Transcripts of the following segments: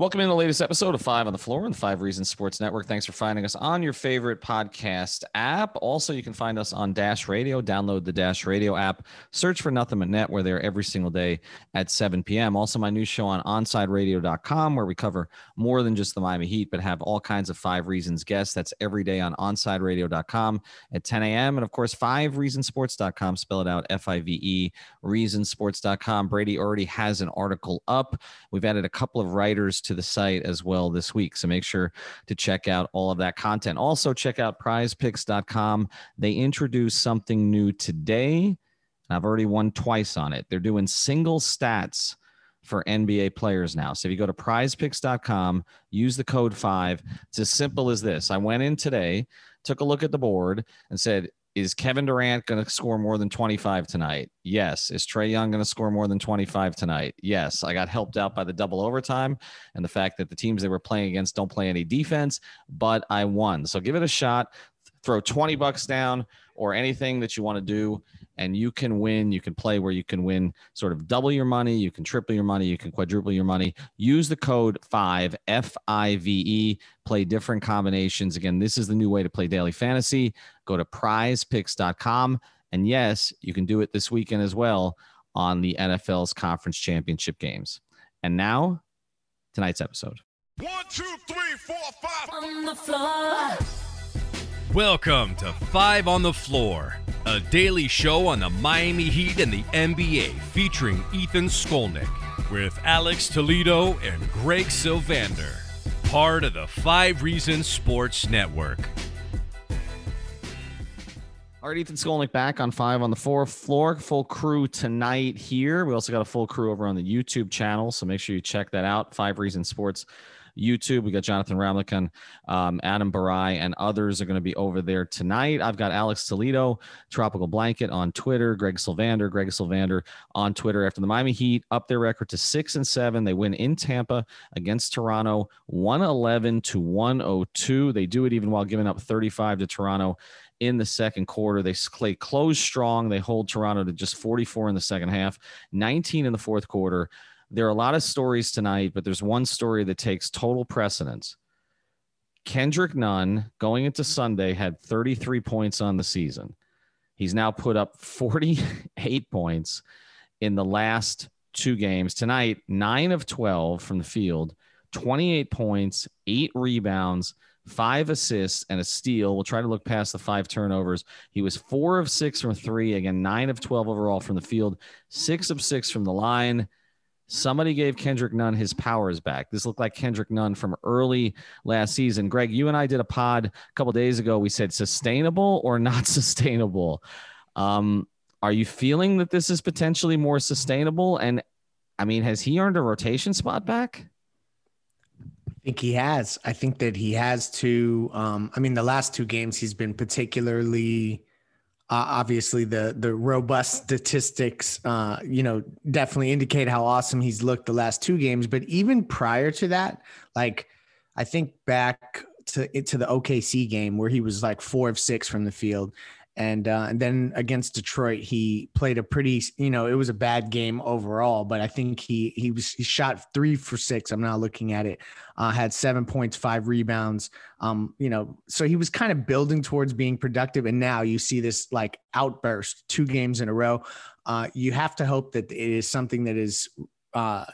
Welcome in the latest episode of Five on the Floor on the Five Reasons Sports Network. Thanks for finding us on your favorite podcast app. Also, you can find us on Dash Radio. Download the Dash Radio app. Search for Nothing But Net. We're there every single day at 7 p.m. Also, my new show on OnsideRadio.com, where we cover more than just the Miami Heat, but have all kinds of Five Reasons guests. That's every day on OnsideRadio.com at 10 a.m. And of course, FiveReasonSports.com. Spell it out F-I-V-E. Reasonsports.com. Brady already has an article up. We've added a couple of writers to to the site as well this week. So make sure to check out all of that content. Also, check out prizepicks.com. They introduced something new today. I've already won twice on it. They're doing single stats for NBA players now. So if you go to prizepicks.com, use the code five. It's as simple as this. I went in today, took a look at the board, and said, is Kevin Durant going to score more than 25 tonight? Yes. Is Trae Young going to score more than 25 tonight? Yes. I got helped out by the double overtime and the fact that the teams they were playing against don't play any defense, but I won. So give it a shot. Throw 20 bucks down or anything that you want to do and you can win. You can play where you can win sort of double your money, you can triple your money, you can quadruple your money. Use the code 5 F I V E, play different combinations. Again, this is the new way to play daily fantasy. Go to prizepicks.com and yes, you can do it this weekend as well on the NFL's conference championship games. And now, tonight's episode. One, two, three, four, five. On the floor. Welcome to Five on the Floor, a daily show on the Miami Heat and the NBA featuring Ethan Skolnick with Alex Toledo and Greg Sylvander, part of the Five Reasons Sports Network. All right, Ethan Skolnick back on Five on the Four Floor. Full crew tonight here. We also got a full crew over on the YouTube channel, so make sure you check that out. Five Reasons Sports YouTube. We got Jonathan Ramlikan, um, Adam Barai, and others are going to be over there tonight. I've got Alex Toledo, Tropical Blanket on Twitter, Greg Sylvander, Greg Sylvander on Twitter. After the Miami Heat up their record to six and seven, they win in Tampa against Toronto, 111 to 102. They do it even while giving up 35 to Toronto in the second quarter. They close strong. They hold Toronto to just 44 in the second half, 19 in the fourth quarter. There are a lot of stories tonight, but there's one story that takes total precedence. Kendrick Nunn going into Sunday had 33 points on the season. He's now put up 48 points in the last two games. Tonight, nine of 12 from the field, 28 points, eight rebounds, five assists, and a steal. We'll try to look past the five turnovers. He was four of six from three, again, nine of 12 overall from the field, six of six from the line. Somebody gave Kendrick Nunn his powers back. This looked like Kendrick Nunn from early last season. Greg, you and I did a pod a couple days ago. We said sustainable or not sustainable. Um, are you feeling that this is potentially more sustainable? And I mean, has he earned a rotation spot back? I think he has. I think that he has to. Um, I mean, the last two games he's been particularly uh, obviously, the the robust statistics, uh, you know, definitely indicate how awesome he's looked the last two games. But even prior to that, like I think back to to the OKC game where he was like four of six from the field, and uh, and then against Detroit, he played a pretty, you know, it was a bad game overall, but I think he he was he shot three for six. I'm not looking at it. Uh, had seven points, five rebounds. Um, you know, so he was kind of building towards being productive, and now you see this like outburst, two games in a row. Uh, you have to hope that it is something that is uh,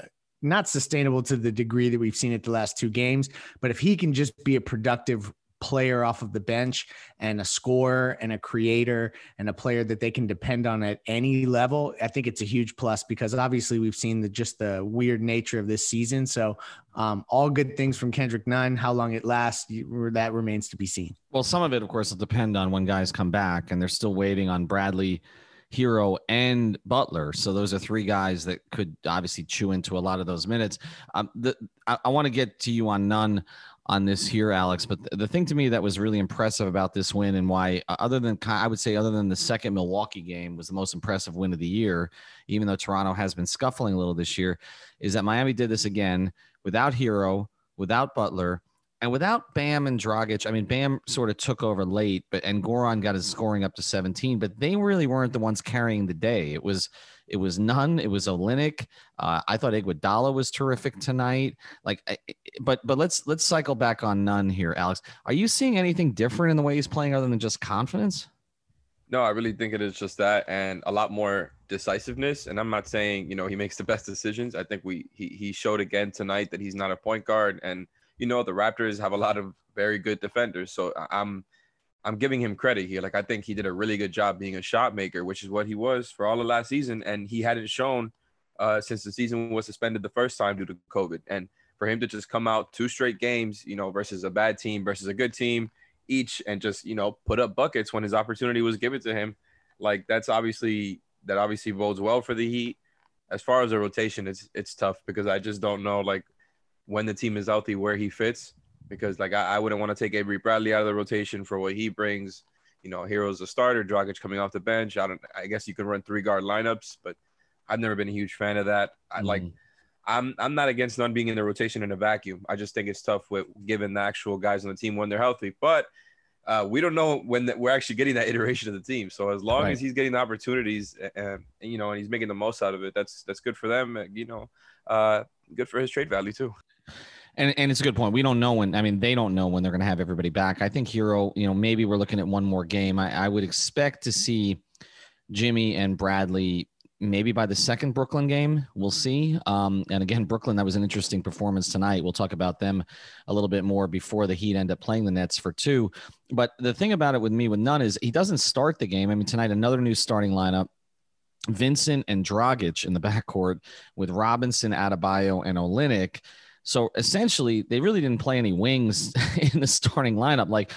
not sustainable to the degree that we've seen it the last two games. But if he can just be a productive player off of the bench and a scorer and a creator and a player that they can depend on at any level, I think it's a huge plus because obviously we've seen the just the weird nature of this season. So um, all good things from Kendrick Nunn. How long it lasts, that remains to be seen. Well, some of it, of course, will depend on when guys come back, and they're still waiting on Bradley. Herro and Butler. So those are three guys that could obviously chew into a lot of those minutes. Um, the, I, I want to get to you on Nunn on this here, Alex. But the thing to me that was really impressive about this win and why, uh, other than I would say, other than the second Milwaukee game was the most impressive win of the year, even though Toronto has been scuffling a little this year, is that Miami did this again without Herro, without Butler, and without Bam and Dragic. I mean, Bam sort of took over late, but and Goran got his scoring up to 17, but they really weren't the ones carrying the day. It was It was Nunn. It was Olynyk. Uh, I thought Iguodala was terrific tonight. Like, but but let's let's cycle back on Nunn here, Alex. Are you seeing anything different in the way he's playing other than just confidence? No, I really think it is just that and a lot more decisiveness. And I'm not saying, you know, he makes the best decisions. I think we he he showed again tonight that he's not a point guard. And, you know, the Raptors have a lot of very good defenders. So I'm I'm giving him credit here. Like I think he did a really good job being a shot maker, which is what he was for all of last season. And he hadn't shown uh, since the season was suspended the first time due to COVID. And for him to just come out two straight games, you know, versus a bad team versus a good team each and just you know put up buckets when his opportunity was given to him like that's obviously that obviously bodes well for the heat as far as the rotation it's it's tough because i just don't know like when the team is healthy where he fits because like i, I wouldn't want to take avery bradley out of the rotation for what he brings you know Herro's a starter Dragic coming off the bench i don't i guess you can run three guard lineups but i've never been a huge fan of that i mm. like I'm I'm not against Nunn being in the rotation in a vacuum. I just think it's tough with given the actual guys on the team when they're healthy. But uh, we don't know when the, we're actually getting that iteration of the team. So as long right. as he's getting the opportunities and, and, you know and he's making the most out of it, that's that's good for them. You know, uh, good for his trade value too. And, and it's a good point. We don't know when. I mean, they don't know when they're going to have everybody back. I think Herro. You know, maybe we're looking at one more game. I, I would expect to see Jimmy and Bradley maybe by the second Brooklyn game, we'll see. Um, and again, Brooklyn, that was an interesting performance tonight. We'll talk about them a little bit more before the Heat end up playing the Nets for two. But the thing about it with me with Nunn is he doesn't start the game. I mean, tonight, another new starting lineup. Vincent and Dragic in the backcourt with Robinson, Adebayo, and Olynyk. So essentially, they really didn't play any wings in the starting lineup. Like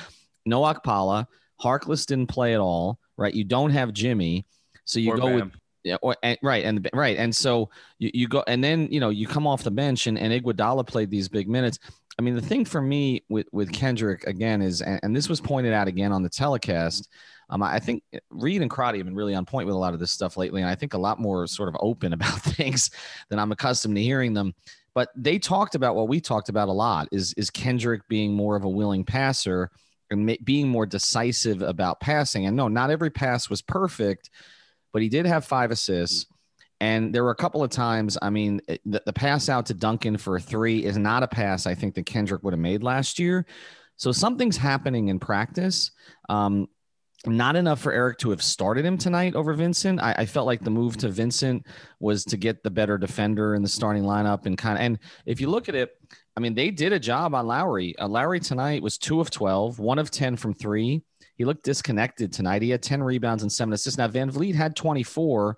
no Okpala, Harkless didn't play at all, right? You don't have Jimmy. So you or go Bam. with yeah, or, and, right, and right, and so you, you go, and then you know you come off the bench, and, and Iguodala played these big minutes. I mean, the thing for me with with Kendrick again is, and, and this was pointed out again on the telecast. Um, I think Reid and Crotty have been really on point with a lot of this stuff lately, and I think a lot more sort of open about things than I'm accustomed to hearing them. But they talked about what we talked about a lot is is Kendrick being more of a willing passer and being more decisive about passing. And no, not every pass was perfect but he did have five assists. And there were a couple of times, I mean, the, the, pass out to Duncan for a three is not a pass I think that Kendrick would have made last year. So something's happening in practice. Um, not enough for Erik to have started him tonight over Vincent. I, I, felt like the move to Vincent was to get the better defender in the starting lineup and kind of. And if you look at it, I mean, they did a job on Lowry. Uh, Lowry tonight was two of 12, one of 10 from three. He looked disconnected tonight. He had 10 rebounds and seven assists. Now, VanVleet had 24,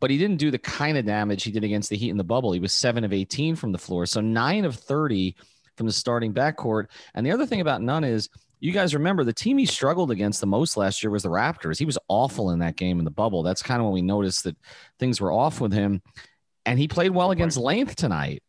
but he didn't do the kind of damage he did against the Heat in the bubble. He was seven of 18 from the floor. So nine of 30 from the starting backcourt. And the other thing about Nunn is you guys remember the team he struggled against the most last year was the Raptors. He was awful in that game in the bubble. That's kind of when we noticed that things were off with him. And he played well against length tonight.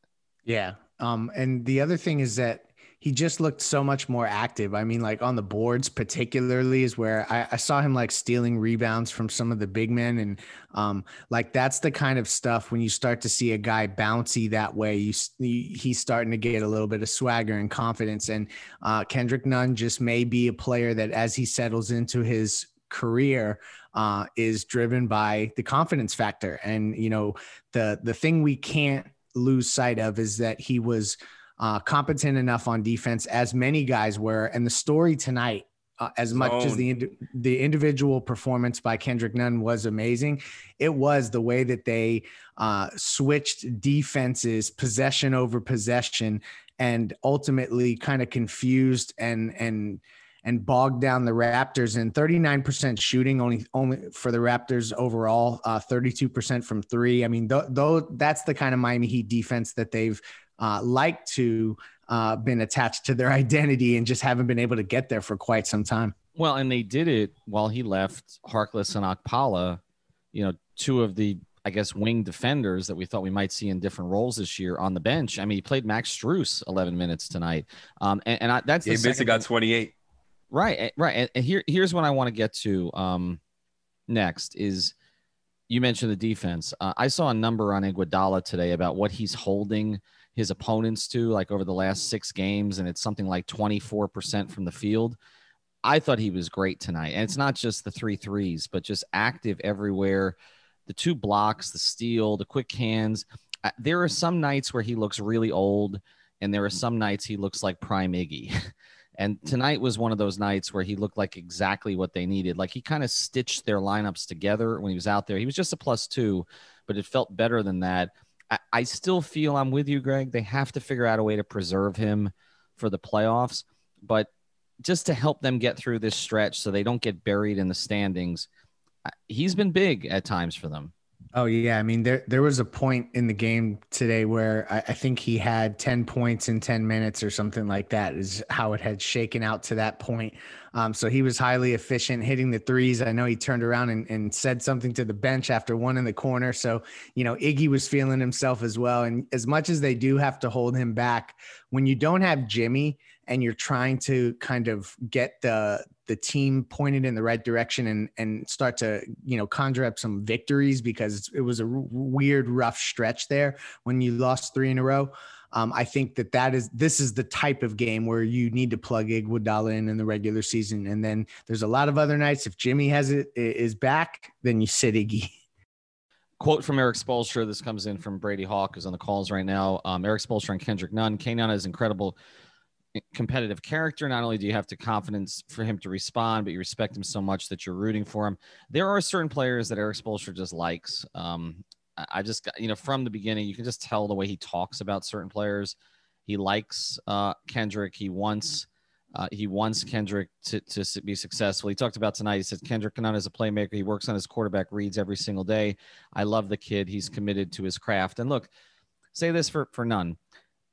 Yeah. Um, and the other thing is that he just looked so much more active. I mean, like on the boards, particularly, is where I, I saw him like stealing rebounds from some of the big men. And um, like that's the kind of stuff when you start to see a guy bouncy that way, you, he's starting to get a little bit of swagger and confidence. And uh, Kendrick Nunn just may be a player that as he settles into his career uh, is driven by the confidence factor. And, you know, the, the thing we can't lose sight of is that he was – uh, competent enough on defense, as many guys were. And the story tonight, uh, as much as the the individual performance by Kendrick Nunn was amazing, it was the way that they uh, switched defenses, possession over possession, and ultimately kind of confused and and and bogged down the Raptors. And 39% shooting only only for the Raptors overall, uh, 32% from three. I mean, though th- that's the kind of Miami Heat defense that they've uh, like to uh, been attached to their identity and just haven't been able to get there for quite some time. Well, and they did it while he left Harkless and Okpala, you know, two of the I guess wing defenders that we thought we might see in different roles this year on the bench. I mean, he played Max Strus 11 minutes tonight, um, and, and I, that's he basically got 28. Right, eh, right. And, here, here's what I want to get to um, next is you mentioned the defense. Uh, I saw a number on Iguodala today about what he's holding his opponents to, like over the last six games, and it's something like 24% from the field. I thought he was great tonight. And it's not just the three threes, but just active everywhere. the two blocks, the steal, the quick hands. Uh, there are some nights where he looks really old, and there are some nights he looks like prime Iggy. and tonight was one of those nights where he looked like exactly what they needed. Like he kind of stitched their lineups together when he was out there. He was just a plus two, but it felt better than that. I, I still feel I'm with you, Greg. They have to figure out a way to preserve him for the playoffs, but just to help them get through this stretch so they don't get buried in the standings. He's been big at times for them. Oh yeah, I mean there there was a point in the game today where I, I, think he had ten points in ten minutes or something like that. Is how it had shaken out to that point. Um, so he was highly efficient hitting the threes. I know he turned around and, and said something to the bench after one in the corner. So you know Iggy was feeling himself as well. And as much as they do have to hold him back, when you don't have Jimmy and you're trying to kind of get the the team pointed in the right direction and and start to you know conjure up some victories because it was a r- weird rough stretch there when you lost three in a row. Um, I think that that is this is the type of game where you need to plug Iguodala in in the regular season, and then there's a lot of other nights. If Jimmy has it is back, then you sit Iggy. Quote from Erik Spoelstra. This comes in from Brady Hawk, who's on the calls right now. Um, Erik Spoelstra and Kendrick Nunn. K Nunn is incredible competitive character. Not only do you have to confidence for him to respond, but you respect him so much that you're rooting for him. There are certain players that Erik Spoelstra just likes. Um, I just got, you know, from the beginning, you can just tell the way he talks about certain players. He likes uh, Kendrick. He wants. Uh, he wants Kendrick to, to be successful. He talked about tonight. He said Kendrick Nunn is a playmaker. He works on his quarterback reads every single day. I love the kid. He's committed to his craft. And look, say this for for Nunn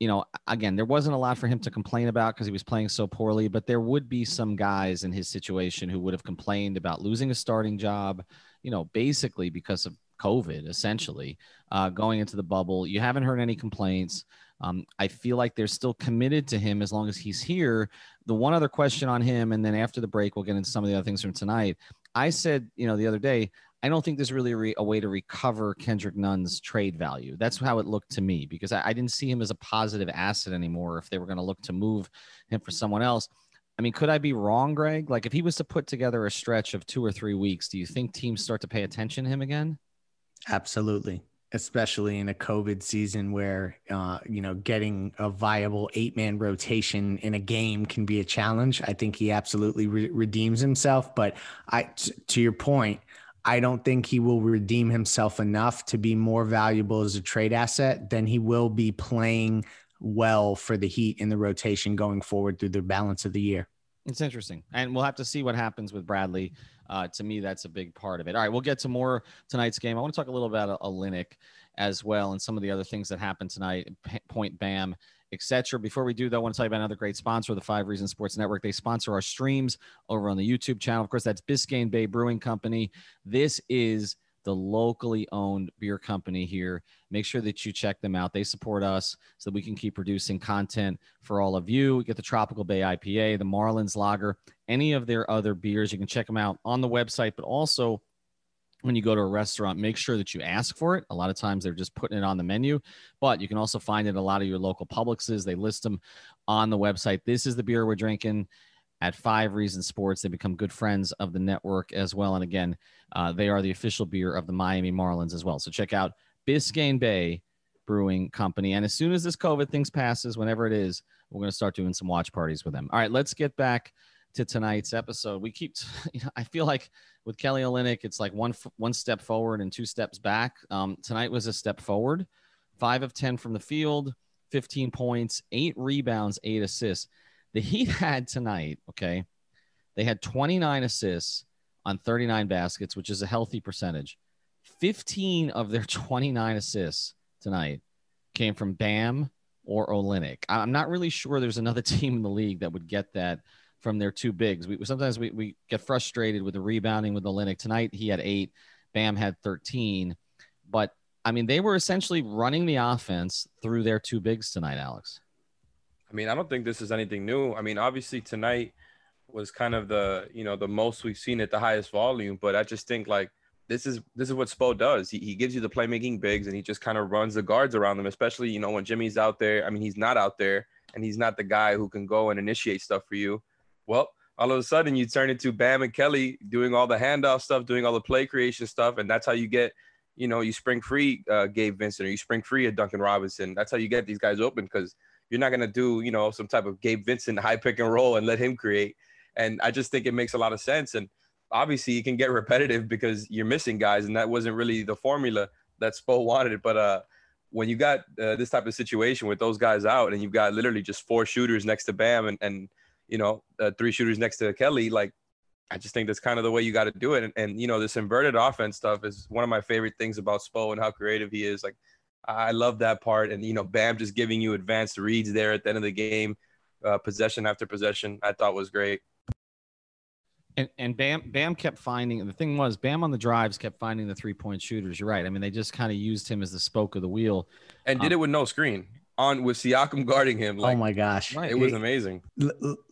you know, again, there wasn't a lot for him to complain about because he was playing so poorly, but there would be some guys in his situation who would have complained about losing a starting job, you know, basically because of COVID, essentially, uh, going into the bubble. You haven't heard any complaints. Um, I feel like they're still committed to him as long as he's here. The one other question on him, and then after the break, we'll get into some of the other things from tonight. I said, you know, the other day, I don't think there's really a, re- a, way to recover Kendrick Nunn's trade value. That's how it looked to me because I, I didn't see him as a positive asset anymore. If they were going to look to move him for someone else, I mean, could I be wrong, Greg? Like, if he was to put together a stretch of two or three weeks, do you think teams start to pay attention to him again? Absolutely, especially in a COVID season where uh, you know getting a viable eight man rotation in a game can be a challenge. I think he absolutely re- redeems himself. But I, t- to your point, I don't think he will redeem himself enough to be more valuable as a trade asset than he will be playing well for the Heat in the rotation going forward through the balance of the year. It's interesting. And we'll have to see what happens with Bradley. Uh, to me, that's a big part of it. All right, we'll get to more tonight's game. I want to talk a little about Olynyk as well and some of the other things that happened tonight. Point Bam etc. Before we do, though, I want to tell you about another great sponsor the Five Reasons Sports Network. They sponsor our streams over on the YouTube channel. Of course, that's Biscayne Bay Brewing Company. This is the locally owned beer company here. Make sure that you check them out. They support us so that we can keep producing content for all of you. We get the Tropical Bay IPA, the Marlins Lager, any of their other beers. You can check them out on the website, but also when you go to a restaurant, make sure that you ask for it. A lot of times they're just putting it on the menu, but you can also find it a lot of your local Publixes. They list them on the website. This is the beer we're drinking at Five Reasons Sports. They become good friends of the network as well. And again, uh, they are the official beer of the Miami Marlins as well. So check out Biscayne Bay Brewing Company. And as soon as this COVID things passes, whenever it is, we're going to start doing some watch parties with them. All right, let's get back to tonight's episode. We keep, you know, I feel like with Kelly Olynyk, it's like one one step forward and two steps back. Um, tonight was a step forward, five of ten from the field, fifteen points, eight rebounds, eight assists. The Heat had tonight, okay, they had twenty nine assists on thirty nine baskets, which is a healthy percentage. Fifteen of their twenty nine assists tonight came from Bam or Olynyk. I'm not really sure there's another team in the league that would get that from their two bigs. We sometimes we, we get frustrated with the rebounding with Olynyk. Tonight he had eight, Bam had 13. But I mean, they were essentially running the offense through their two bigs tonight, Alex. I mean, I don't think this is anything new. I mean, obviously tonight was kind of the you know the most we've seen at the highest volume, but I just think like this is this is what Spo does. He, he gives you the playmaking bigs and he just kind of runs the guards around them, especially you know when Jimmy's out there. I mean, he's not out there and he's not the guy who can go and initiate stuff for you. Well, all of a sudden you turn into Bam and Kelly doing all the handoff stuff, doing all the play creation stuff, and that's how you get you know, you spring free uh, Gabe Vincent or you spring free a Duncan Robinson. That's how you get these guys open because you're not gonna do, you know, some type of Gabe Vincent high pick and roll and let him create. And I just think it makes a lot of sense. And obviously, it can get repetitive because you're missing guys, and that wasn't really the formula that Spo wanted. But uh, when you got uh, this type of situation with those guys out, and you've got literally just four shooters next to Bam, and and you know uh, three shooters next to Kelly, like I just think that's kind of the way you got to do it. And, and, you know, this inverted offense stuff is one of my favorite things about Spo and how creative he is. Like, I love that part. And, you know, Bam just giving you advanced reads there at the end of the game, uh, possession after possession, I thought was great. And, and Bam Bam kept finding the thing was Bam on the drives kept finding the three point shooters. You're right. I mean, they just kind of used him as the spoke of the wheel, and did um, it with no screen on with Siakam guarding him. Oh like, oh my gosh, it was amazing.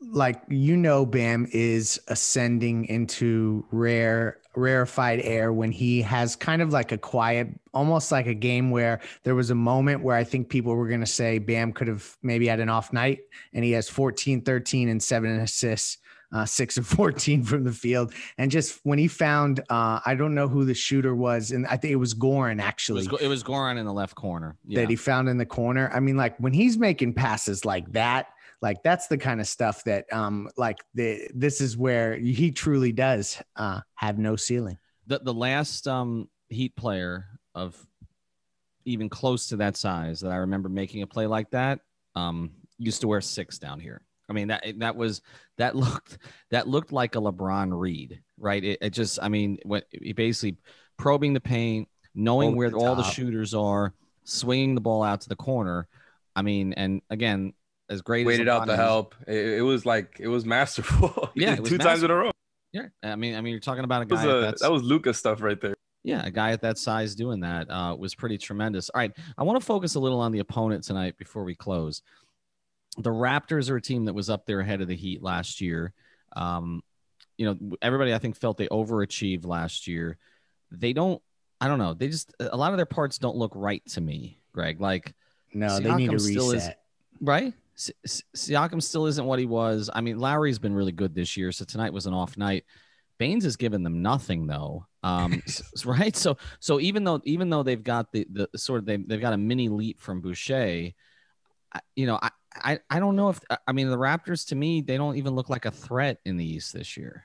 Like you know, Bam is ascending into rare rarefied air when he has kind of like a quiet, almost like a game where there was a moment where I think people were going to say Bam could have maybe had an off night, and he has 14, 13, and seven assists uh, six of 14 from the field. And just when he found, uh, I don't know who the shooter was, and I think it was Goran actually. It was, it was Goran in the left corner yeah. that he found in the corner. I mean, like when he's making passes like that, like that's the kind of stuff that, um, like the this is where he truly does uh, have no ceiling. The the last um Heat player of even close to that size that I remember making a play like that um used to wear six down here. I mean that that was that looked that looked like a LeBron read, right? It, it just, I mean, what he basically probing the paint, knowing where the all the shooters are, swinging the ball out to the corner. I mean, and again, as great waited out the is, help. It, it, was like it was masterful. Yeah, two masterful. times in a row. Yeah, I mean, I mean, you're talking about a guy a, that was Luka stuff right there. Yeah, a guy at that size doing that uh, was pretty tremendous. All right, I want to focus a little on the opponent tonight before we close the Raptors are a team that was up there ahead of the Heat last year. Um, you know, everybody I think felt they overachieved last year. They don't. I don't know. They just a lot of their parts don't look right to me, Greg. Like, no, Siakam they need to reset. Is, right? Siakam still isn't what he was. I mean, Lowry's been really good this year, so tonight was an off night. Baynes has given them nothing though. Um, right. So so even though even though they've got the the sort of they they've got a mini leap from Boucher, you know, I, I, I don't know if I mean the Raptors to me they don't even look like a threat in the East this year.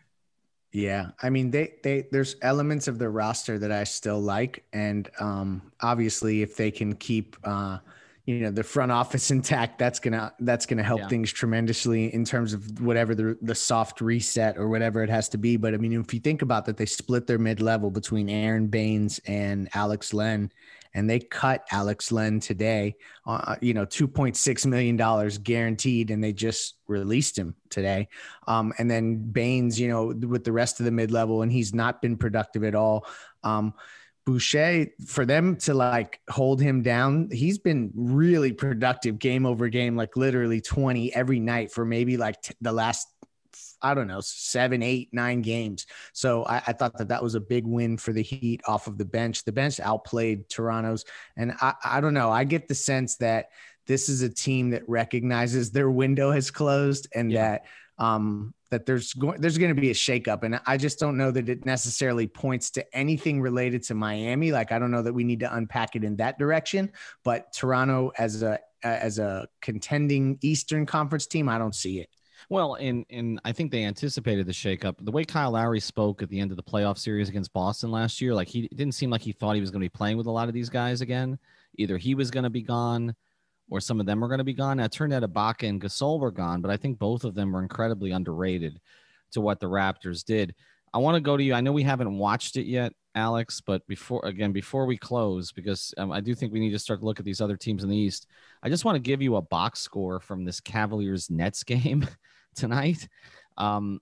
Yeah, I mean they they there's elements of the roster that I still like, and um, obviously if they can keep uh, you know the front office intact, that's gonna that's gonna help yeah. things tremendously in terms of whatever the the soft reset or whatever it has to be. But I mean, if you think about that, they split their mid level between Aron Baynes and Alex Len, and they cut Alex Len today, uh, you know, $2.6 million guaranteed, and they just released him today. Um, and then Baynes, you know, with the rest of the mid level, and he's not been productive at all. Um, Boucher, for them to like hold him down, he's been really productive game over game, like literally 20 every night for maybe like t- the last I don't know, seven, eight, nine games. So I, I, thought that that was a big win for the Heat off of the bench. The bench outplayed Toronto's. And I, I don't know. I get the sense that this is a team that recognizes their window has closed and yeah. that, um, that there's going there's going to be a shakeup, and I just don't know that it necessarily points to anything related to Miami. Like I don't know that we need to unpack it in that direction. But Toronto as a as a contending Eastern Conference team, I don't see it. Well, and and I think they anticipated the shakeup. The way Kyle Lowry spoke at the end of the playoff series against Boston last year, like he didn't seem like he thought he was going to be playing with a lot of these guys again. Either he was going to be gone, or some of them were going to be gone. Now, it turned out Ibaka and Gasol were gone, but I think both of them were incredibly underrated to what the Raptors did. I want to go to you. I know we haven't watched it yet, Alex, but before again, before we close, because um, I do think we need to start to look at these other teams in the East. I just want to give you a box score from this Cavaliers Nets game tonight. Um,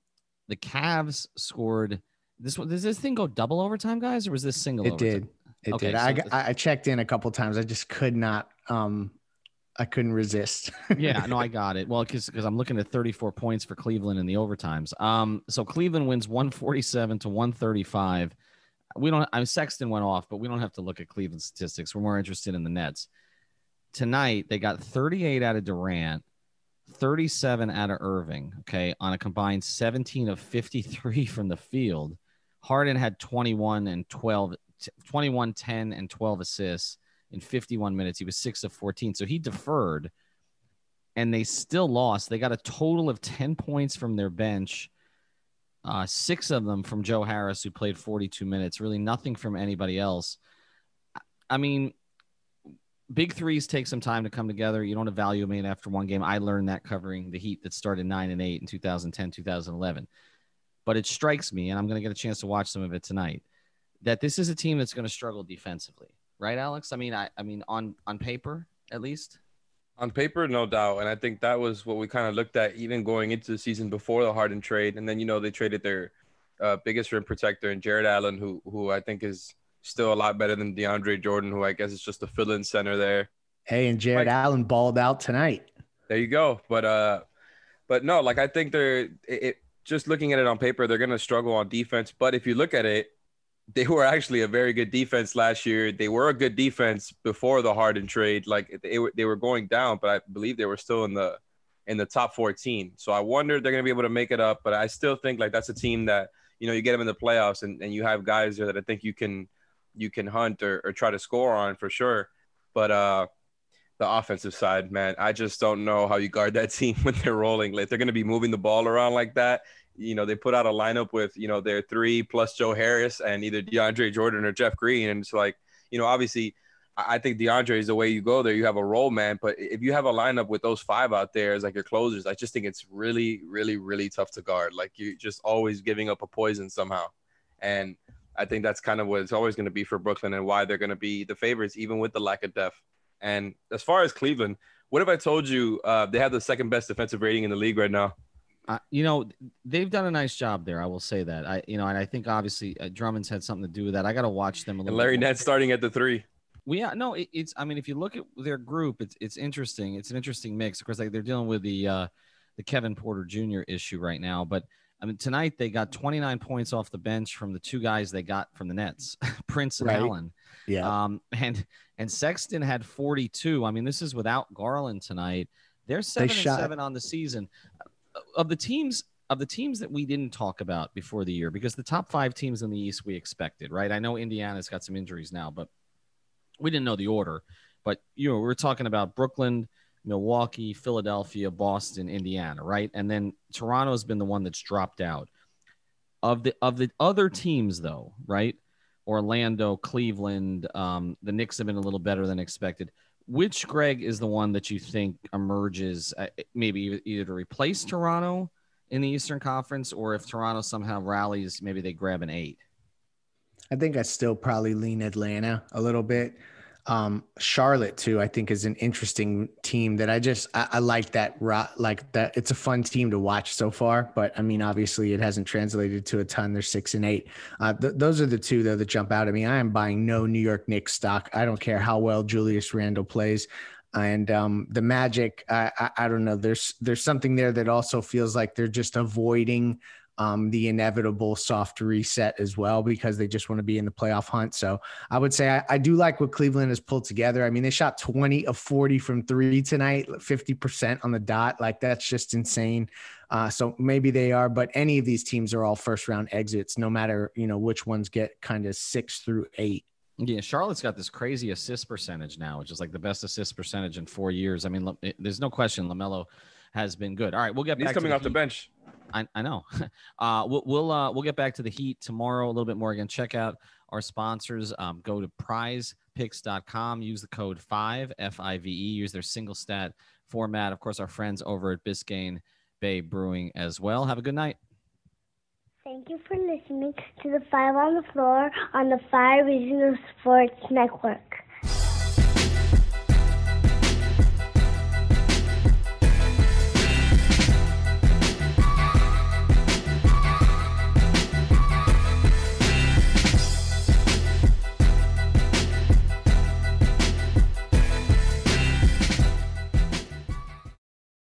the Cavs scored this one. Does this thing go double overtime, guys, or was this single? It overtime? did. It okay, did. So I, I checked in a couple times. I just could not. Um, I couldn't resist. yeah, no, I got it. Well, because because I'm looking at 34 points for Cleveland in the overtimes. Um, so Cleveland wins 147 to 135. We don't. I'm Sexton went off, but we don't have to look at Cleveland statistics. We're more interested in the Nets. Tonight they got 38 out of Durant, 37 out of Irving, okay, on a combined 17 of 53 from the field. Harden had 21 and 12 21, 10, and 12 assists in 51 minutes. He was six of 14. So he deferred and they still lost. They got a total of 10 points from their bench, uh, six of them from Joe Harris, who played 42 minutes, really nothing from anybody else. I mean, big threes take some time to come together. You don't evaluate after one game. I learned that covering the Heat that started nine and eight in 2010, 2011. But it strikes me, and I'm going to get a chance to watch some of it tonight, that this is a team that's going to struggle defensively, right, Alex? I mean, I, I mean, on on paper at least. On paper, no doubt, and I think that was what we kind of looked at even going into the season before the Harden trade, and then you know they traded their uh, biggest rim protector and Jarrett Allen, who who I think is still a lot better than DeAndre Jordan, who I guess is just a fill-in center there. Hey, and Jared like, Allen balled out tonight. There you go. But uh, but no, like I think they're it, it just looking at it on paper, they're gonna struggle on defense. But if you look at it, they were actually a very good defense last year. They were a good defense before the Harden trade. Like they were they were going down, but I believe they were still in the in the top 14. So I wonder they're going to be able to make it up. But I still think like that's a team that you know you get them in the playoffs and, and you have guys there that I think you can you can hunt or, or try to score on for sure. But uh the offensive side, man, I just don't know how you guard that team when they're rolling. Like they're going to be moving the ball around like that you know, they put out a lineup with, you know, their three plus Joe Harris and either DeAndre Jordan or Jeff Green. And it's like, you know, obviously I think DeAndre is the way you go there. You have a role man, but if you have a lineup with those five out there as like your closers, I just think it's really, really, really tough to guard. Like you're just always giving up a poison somehow. And I think that's kind of what it's always going to be for Brooklyn and why they're going to be the favorites, even with the lack of depth. And as far as Cleveland, what if I told you uh, they have the second best defensive rating in the league right now? Uh, you know, they've done a nice job there. I will say that. I, you know, and I think obviously uh, Drummond's had something to do with that. I got to watch them a little. And Larry Nance starting at the three. We yeah, no, it, it's. I mean, if you look at their group, it's it's interesting. It's an interesting mix. Of course, like they're dealing with the uh, the Kevin Porter Jr. issue right now, but I mean, tonight they got 29 points off the bench from the two guys they got from the Nets, Prince and right. Allen. Yeah. Um, and and Sexton had 42. I mean, this is without Garland tonight. They're seven they and seven on the season. Of the teams, of the teams that we didn't talk about before the year, because the top five teams in the East we expected, right? I know Indiana's got some injuries now, but we didn't know the order. But you know, we are talking about Brooklyn, Milwaukee, Philadelphia, Boston, Indiana, right? And then Toronto's been the one that's dropped out. Of the of the other teams, though, right? Orlando, Cleveland, um, the Knicks have been a little better than expected. Which Greg is the one that you think emerges, uh, maybe either to replace Toronto in the Eastern Conference, or if Toronto somehow rallies, maybe they grab an eight. I think I still probably lean Atlanta a little bit. Um, Charlotte too, I think is an interesting team that I just I, I like that like that. It's a fun team to watch so far, but I mean, obviously, it hasn't translated to a ton. They're six and eight. Uh, th- those are the two though that jump out at me. I am buying no New York Knicks stock. I don't care how well Julius Randle plays and um, the magic I, I, I, don't know there's there's something there that also feels like they're just avoiding um, the inevitable soft reset as well because they just want to be in the playoff hunt so i would say I, I, do like what cleveland has pulled together i mean they shot 20 of 40 from three tonight 50% on the dot like that's just insane uh, so maybe they are but any of these teams are all first round exits no matter you know which ones get kind of six through eight yeah, Charlotte's got this crazy assist percentage now, which is like the best assist percentage in four years. I mean, there's no question LaMelo has been good. All right, we'll get He's back. coming the off heat. the bench. I, I know. Uh, we'll we'll, uh, we'll get back to the Heat tomorrow a little bit more. Again, check out our sponsors. Um, go to PrizePicks.com. Use the code five F I V E. Use their single stat format. Of course, our friends over at Biscayne Bay Brewing as well. Have a good night. Thank you for listening to the Five on the Floor on the Five Reasons Sports Network.